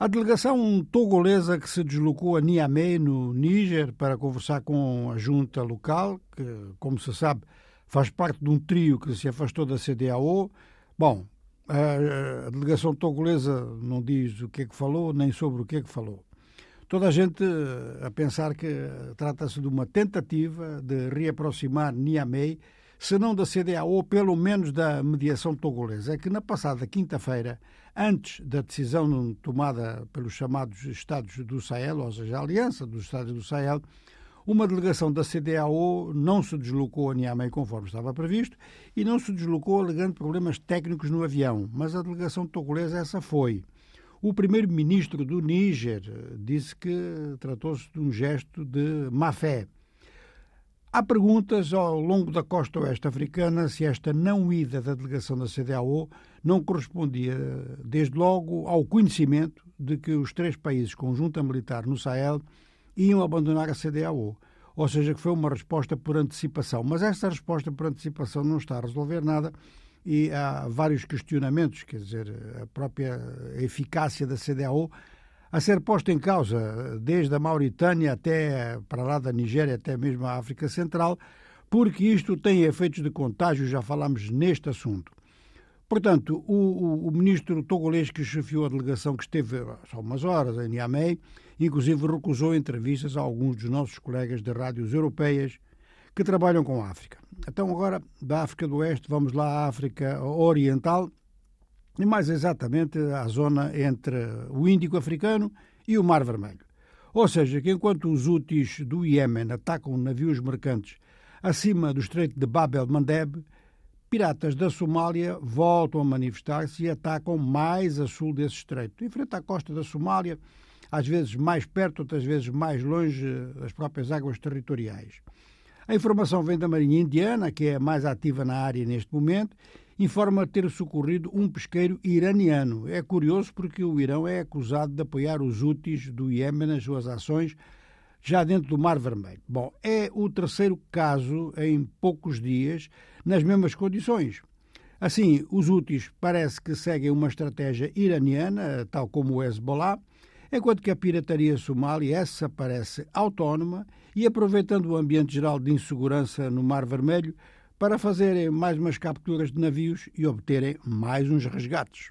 A delegação togolesa que se deslocou a Niamey, no Níger, para conversar com a junta local, que, como se sabe, faz parte de um trio que se afastou da CDAO. Bom, a, delegação togolesa não diz o que é que falou, nem sobre o que é que falou. Toda a gente eh, a pensar que trata-se de uma tentativa de reaproximar Niamey, se não da CDAO, pelo menos da mediação togolesa. É que na passada quinta-feira, antes da decisão tomada pelos chamados Estados do Sahel, ou seja, a Aliança dos Estados do Sahel, uma delegação da CDAO não se deslocou a Niamey conforme estava previsto e não se deslocou alegando problemas técnicos no avião, mas a delegação togolesa essa foi. O primeiro-ministro do Níger disse que tratou-se de um gesto de má fé. Há perguntas ao longo da costa oeste africana se esta não ida da delegação da CDAO não correspondia, desde logo, ao conhecimento de que os três países com junta militar no Sahel iam abandonar a CDAO. Ou seja, que foi uma resposta por antecipação. Mas esta resposta por antecipação não está a resolver nada e há vários questionamentos, quer dizer, a própria eficácia da CDAO a ser posta em causa, desde a Mauritânia até para lá da Nigéria, até mesmo a África Central, porque isto tem efeitos de contágio, já falámos neste assunto. Portanto, o, o, o ministro togolês que chefiou a delegação que esteve só umas horas em Niamey, inclusive recusou entrevistas a alguns dos nossos colegas de rádios europeias que trabalham com a África. Então, agora, da África do Oeste, vamos lá à África Oriental, e mais exatamente à zona entre o Índico Africano e o Mar Vermelho. Ou seja, que enquanto os úteis do Iêmen atacam navios mercantes acima do Estreito de Bab el-Mandeb, piratas da Somália voltam a manifestar-se e atacam mais a sul desse estreito, em frente à costa da Somália, às vezes mais perto, outras vezes mais longe das próprias águas territoriais. A informação vem da Marinha Indiana, que é mais ativa na área neste momento, informa ter socorrido um pesqueiro iraniano. É curioso porque o Irão é acusado de apoiar os úteis do Iêmen nas suas ações já dentro do Mar Vermelho. Bom, é o terceiro caso em poucos dias nas mesmas condições. Assim, os úteis parece que seguem uma estratégia iraniana, tal como o Hezbollah, enquanto que a pirataria somália, essa parece autónoma e aproveitando o ambiente geral de insegurança no Mar Vermelho, para fazerem mais umas capturas de navios e obterem mais uns resgates.